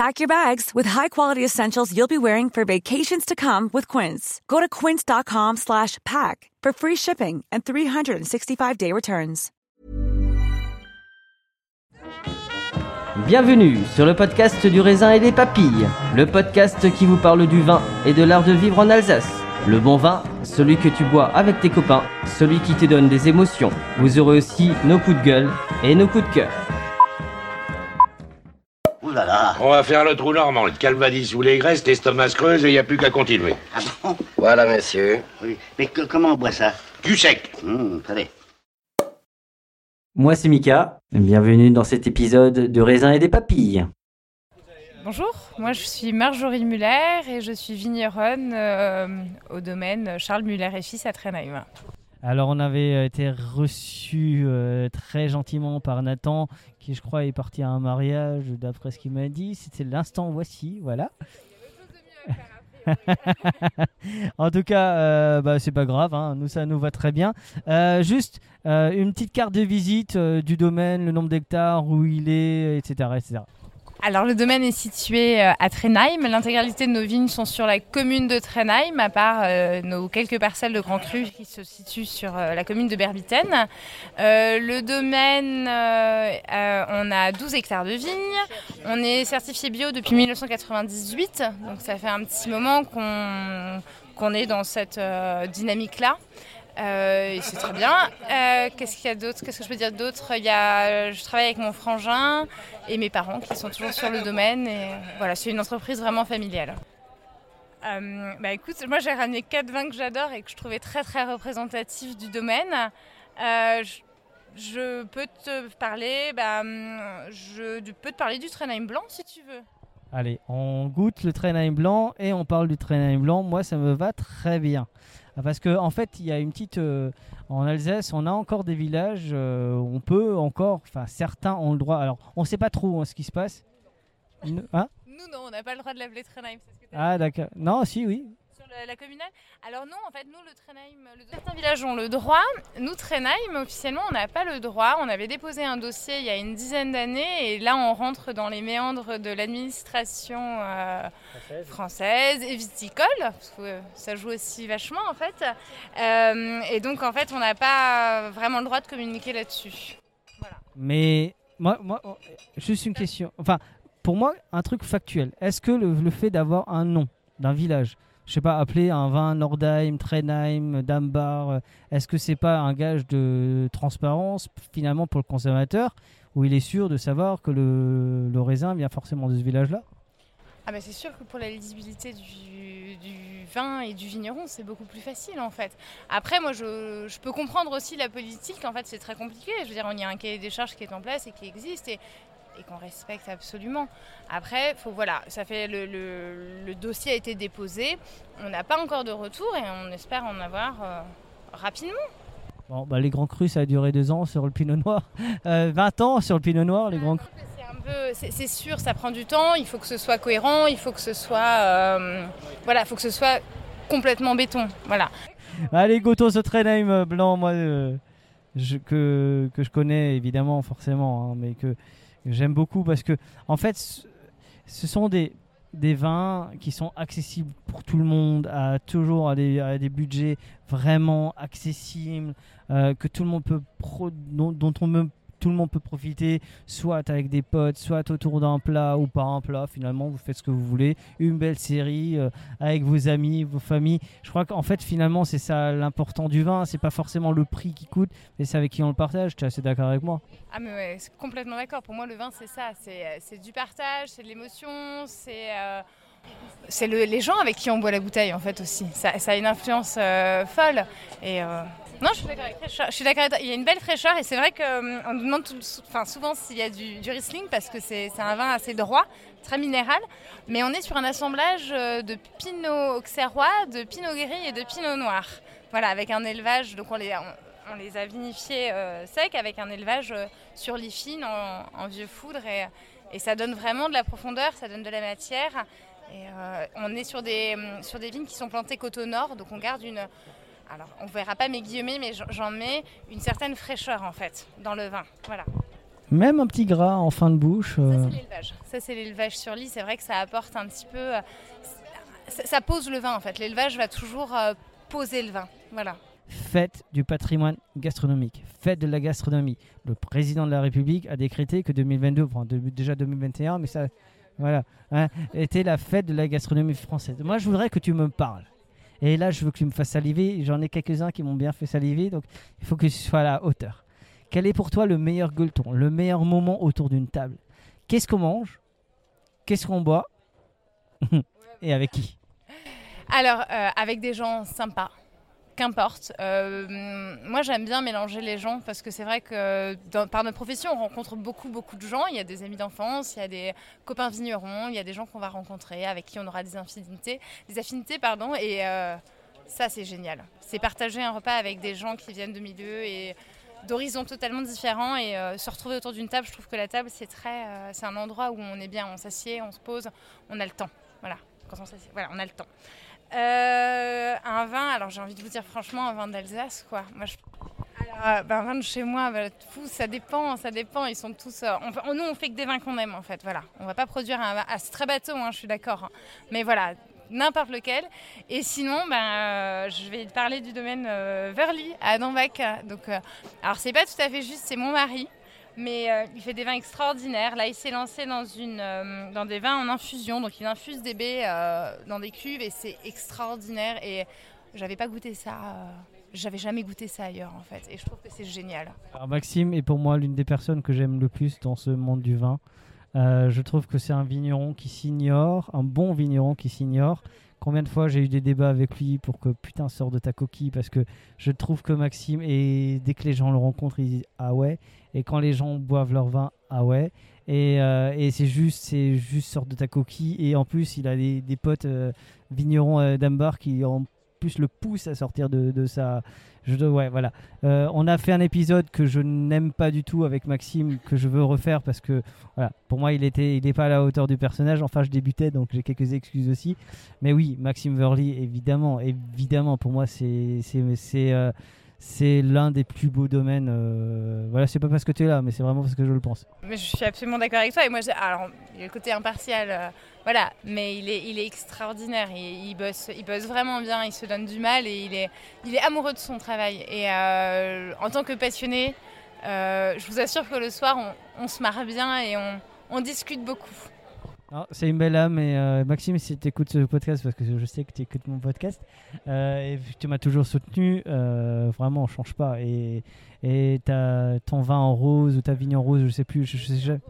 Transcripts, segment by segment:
Pack your bags with high-quality essentials you'll be wearing for vacations to come with Quince. Go to quince.com slash pack for free shipping and 365-day returns. Bienvenue sur le podcast du raisin et des papilles, le podcast qui vous parle du vin et de l'art de vivre en Alsace. Le bon vin, celui que tu bois avec tes copains, celui qui te donne des émotions. Vous aurez aussi nos coups de gueule et nos coups de cœur. Ouh là là. On va faire le trou normand, le calvadis ou les graisses, l'estomac se creuse et il n'y a plus qu'à continuer. Ah bon? Voilà, messieurs. Oui. Mais que- comment on boit ça? Du sec. Hum, Allez. Moi c'est Mika, bienvenue dans cet épisode de raisin et des papilles. Bonjour, moi je suis Marjorie Muller et je suis vigneronne euh, au domaine Charles Muller et Fils à Trenheim. Alors on avait euh, été reçu euh, très gentiment par Nathan, qui je crois est parti à un mariage, d'après ce qu'il m'a dit. C'était l'instant voici, voilà. en tout cas, euh, bah, c'est pas grave, hein, nous ça nous va très bien. Juste une petite carte de visite du domaine, le nombre d'hectares, où il est, etc. etc. Alors le domaine est situé euh, à Trenheim, l'intégralité de nos vignes sont sur la commune de Trenheim, à part euh, nos quelques parcelles de Grand Cru qui se situent sur euh, la commune de Berbitten. Euh, le domaine, on a 12 hectares de vignes, on est certifié bio depuis 1998, donc ça fait un petit moment qu'on est dans cette dynamique-là. Euh, c'est très bien. Euh, Qu'est-ce qu'il y a d'autre? Qu'est-ce que je peux dire d'autre? Il y a, je travaille avec mon frangin et mes parents qui sont toujours sur le domaine. Et voilà, c'est une entreprise vraiment familiale. Euh, bah écoute, moi j'ai ramené quatre vins que j'adore et que je trouvais très très représentatifs du domaine. Je, peux te parler, bah, je peux te parler du Trenheim blanc si tu veux. Allez, on goûte le Trenheim blanc et on parle du Trenheim blanc. Moi, ça me va très bien. Ah, Parce qu'en en fait, il y a une petite. euh, en Alsace, on a encore des villages. euh, on peut encore. Enfin, certains ont le droit. Alors, on ne sait pas trop hein, ce qui se passe. Nous- hein? Nous non, on n'a pas le droit de l'appeler Trenheim. ah, d'accord. Non, si, oui. La, communale Alors non, en fait, nous, le Trenheim, le- certains villages ont le droit. Nous, Trenheim, officiellement, on n'a pas le droit. On avait déposé un dossier il y a une dizaine d'années et là, on rentre dans les méandres de l'administration euh, française et viticole, parce que euh, ça joue aussi vachement, en fait. Euh, et donc, en fait, on n'a pas vraiment le droit de communiquer là-dessus. Mais moi, moi, oh, juste une question. Enfin, pour moi, un truc factuel. Est-ce que le, le fait d'avoir un nom d'un village, je sais pas, appeler un vin Nordheim, Trenheim, Dambar, euh, est-ce que c'est pas un gage de transparence finalement pour le consommateur, où il est sûr de savoir que le, le raisin vient forcément de ce village-là? Ah bah c'est sûr que pour la lisibilité du, du vin et du vigneron, c'est beaucoup plus facile en fait. Après, moi, je, je peux comprendre aussi la politique. En fait, c'est très compliqué. Je veux dire, il y a un cahier des charges qui est en place et qui existe. Et et qu'on respecte absolument. Après, faut, voilà, ça fait le, le- le dossier a été déposé, on n'a pas encore de retour et on espère en avoir euh, rapidement. Bon, bah, les grands crus, ça a duré deux ans sur le pinot noir. Euh, 20 ans sur le pinot noir, les grands crus. C'est sûr, ça prend du temps. Il faut que ce soit cohérent, il faut que ce soit, euh, voilà, il faut que ce soit complètement béton. Voilà. Allez, Goto, ce Trenheim euh, blanc, moi, je- que, que je connais évidemment, forcément, hein, mais que j'aime beaucoup parce que, en fait, ce, sont des, vins qui sont accessibles pour tout le monde, à toujours à des, à des budgets vraiment accessibles, euh, que tout le monde peut pro- dont, dont on me- tout le monde peut profiter, soit avec des potes, soit autour d'un plat ou pas un plat. Finalement, vous faites ce que vous voulez. Une belle série euh, avec vos amis, vos familles. Je crois qu'en fait, finalement, c'est ça l'important du vin. C'est pas forcément le prix qui coûte, mais c'est avec qui on le partage. Tu es assez d'accord avec moi? Ah mais ouais, complètement d'accord. Pour moi, le vin, c'est ça. C'est euh, du partage, c'est de l'émotion, c'est euh, c'est le- les gens avec qui on boit la bouteille en fait aussi. Ça, a une influence euh, folle. Et euh, non, je suis d'accord avec fraîcheur. Il y a une belle fraîcheur et c'est vrai qu'on nous demande souvent s'il y a du, Riesling parce que c'est un vin assez droit, très minéral. Mais on est sur un assemblage euh, de Pinot auxerrois, de Pinot gris et de Pinot noir. Voilà, avec un élevage. Donc on les, a vinifiés euh, secs avec un élevage euh, sur l'IFIN en, en vieux foudre et ça donne vraiment de la profondeur, ça donne de la matière. Et euh, on est sur des, hum, sur des vignes qui sont plantées côte au nord, donc on garde une. Alors, on verra pas mes guillemets, mais j'en- mets une certaine fraîcheur en fait dans le vin. Voilà. Même un petit gras en fin de bouche. Ça, euh, c'est l'élevage. Ça, c'est l'élevage sur lit. C'est vrai que ça apporte un petit peu. euh, ça, ça pose le vin en fait. L'élevage va toujours euh, poser le vin. Voilà. Fête du patrimoine gastronomique, fête de la gastronomie. Le président de la République a décrété que 2022, enfin de- déjà 2021, mais ça, voilà, hein, était la fête de la gastronomie française. Moi, je voudrais que tu me parles. Et là, je veux que tu me fasses saliver. J'en ai quelques-uns qui m'ont bien fait saliver, donc il faut que tu sois à la hauteur. Quel est pour toi le meilleur gueuleton, le meilleur moment autour d'une table? Qu'est-ce qu'on mange? Qu'est-ce qu'on boit? Et avec qui? Alors, euh, avec des gens sympas, qu'importe. Euh, moi, j'aime bien mélanger les gens parce que c'est vrai que par notre profession, on rencontre beaucoup, beaucoup de gens. Il y a des amis d'enfance, il y a des copains vignerons, il y a des gens qu'on va rencontrer, avec qui on aura des affinités, des affinités pardon, et euh, ça, c'est génial. C'est partager un repas avec des gens qui viennent de milieux et d'horizons totalement différents et euh, se retrouver autour d'une table. Je trouve que la table, c'est très, c'est un endroit où on est bien, on s'assied, on se pose, on a le temps. Voilà, quand on s'assied, voilà, on a le temps. Euh, un vin, alors j'ai envie de vous dire franchement, un vin d'Alsace, quoi. Moi, euh, ben, un vin de chez moi, fou, ça dépend, ça dépend. Ils sont tous. euh, on, nous, on fait que des vins qu'on aime, en fait. Voilà, on va pas produire un vin. Ah, c'est très bateau, hein, je suis d'accord. hein. Mais voilà, n'importe lequel. Et sinon, ben, euh, je vais parler du domaine Verly à Dambach. Donc, alors c'est pas tout à fait juste, c'est mon mari. Mais euh, il fait des vins extraordinaires. Là, il s'est lancé dans, une, euh, dans des vins en infusion. Donc, il infuse des baies euh, dans des cuves et c'est extraordinaire. Et j'avais pas goûté ça. j'avais jamais goûté ça ailleurs, en fait. Et je trouve que c'est génial. Alors, Maxime est pour moi l'une des personnes que j'aime le plus dans ce monde du vin. Euh, je trouve que c'est un vigneron qui s'ignore, un bon vigneron qui s'ignore. Combien de fois j'ai eu des débats avec lui pour que putain sors de ta coquille parce que je trouve que Maxime et dès que les gens le rencontrent ils disent ah ouais et quand les gens boivent leur vin ah ouais et, euh, et c'est juste c'est juste sort de ta coquille. Et en plus il a des, potes euh, vignerons euh, d'Ambar qui en plus le poussent à sortir de, de sa je ouais voilà euh, on a fait un épisode que je n'aime pas du tout avec Maxime, que je veux refaire parce que voilà, pour moi il était, il n'est pas à la hauteur du personnage. Enfin, je débutais donc j'ai quelques excuses aussi. Mais oui, Maxime Verly, évidemment, évidemment, pour moi c'est c'est c'est euh, c'est l'un des plus beaux domaines. euh, voilà, c'est pas parce que tu es là, mais c'est vraiment parce que je le pense. Mais je suis absolument d'accord avec toi. Et moi, alors, le côté impartial, euh, voilà. Mais il est, il est extraordinaire. Il, bosse, il bosse vraiment bien. Il se donne du mal et il est, il est amoureux de son travail. Et euh, en tant que passionné, euh, je vous assure que le soir, on, se marre bien et on discute beaucoup. C'est une belle âme et euh, Maxime, si tu écoutes ce podcast, parce que je sais que tu écoutes mon podcast, euh, et tu m'as toujours soutenu, euh, vraiment, on change pas. Et, et t'as ton vin en rose ou ta vigne en rose, je sais plus, je, je sais jamais.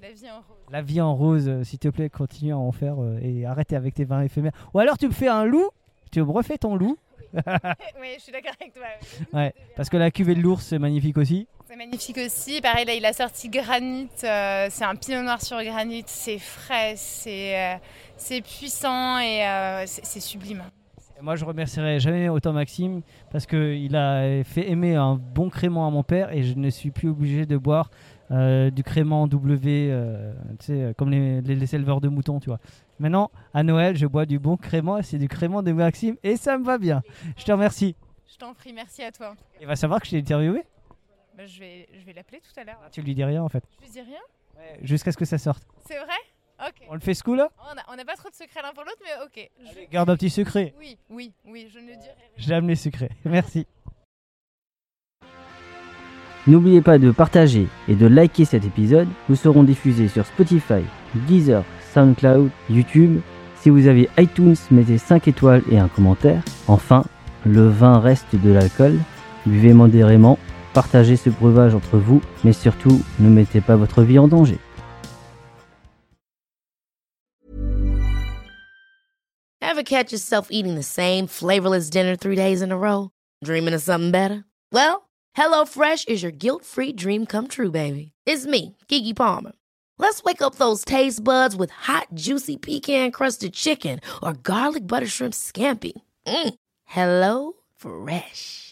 La vie en rose. La vie en rose, euh, s'il te plaît, continue à en faire et arrêtez avec tes vins éphémères. Ou alors tu me fais un loup, tu me refais ton loup. oui, je suis d'accord avec toi. Ouais, parce que la cuvée de l'ours, c'est magnifique aussi. C'est magnifique. aussi. Pareil, là, il a sorti Granit. euh, c'est un pinot noir sur granit. C'est frais, c'est euh, puissant et euh, c'est sublime. Moi, je remercierai jamais autant Maxime parce qu'il a fait aimer un bon crément à mon père et je ne suis plus obligé de boire du crément W, comme les, les- les éleveurs de moutons, tu vois. Maintenant, à Noël, je bois du bon crément et c'est du crément de Maxime et ça me va bien. Je te remercie. Je t'en prie, merci à toi. Il va savoir que je t'ai interviewé Bah, je vais, je vais l'appeler tout à l'heure. Tu lui dis rien en fait. Je lui dis rien Jusqu'à ce que ça sorte. C'est vrai Ok. On le fait ce coup là On n'a on n'a pas trop de secrets l'un pour l'autre, mais ok. Je- Garde un petit secret. Oui, oui, oui, je ne dirai rien. J'aime les secrets. Merci. N'oubliez pas de partager et de liker cet épisode. Nous serons diffusés sur Spotify, Deezer, SoundCloud, YouTube. Si vous avez iTunes, mettez 5 étoiles et un commentaire. Enfin, le vin reste de l'alcool. Buvez modérément, partagez ce breuvage entre vous, mais surtout, ne mettez pas votre vie en danger. Ever catch yourself eating the same flavorless dinner three days in a row? Dreaming of something better? Well, HelloFresh is your guilt free dream come true, baby. It's me, Kiki Palmer. Let's wake up those taste buds with hot, juicy pecan crusted chicken or garlic butter shrimp scampi. Mm. Hello Fresh.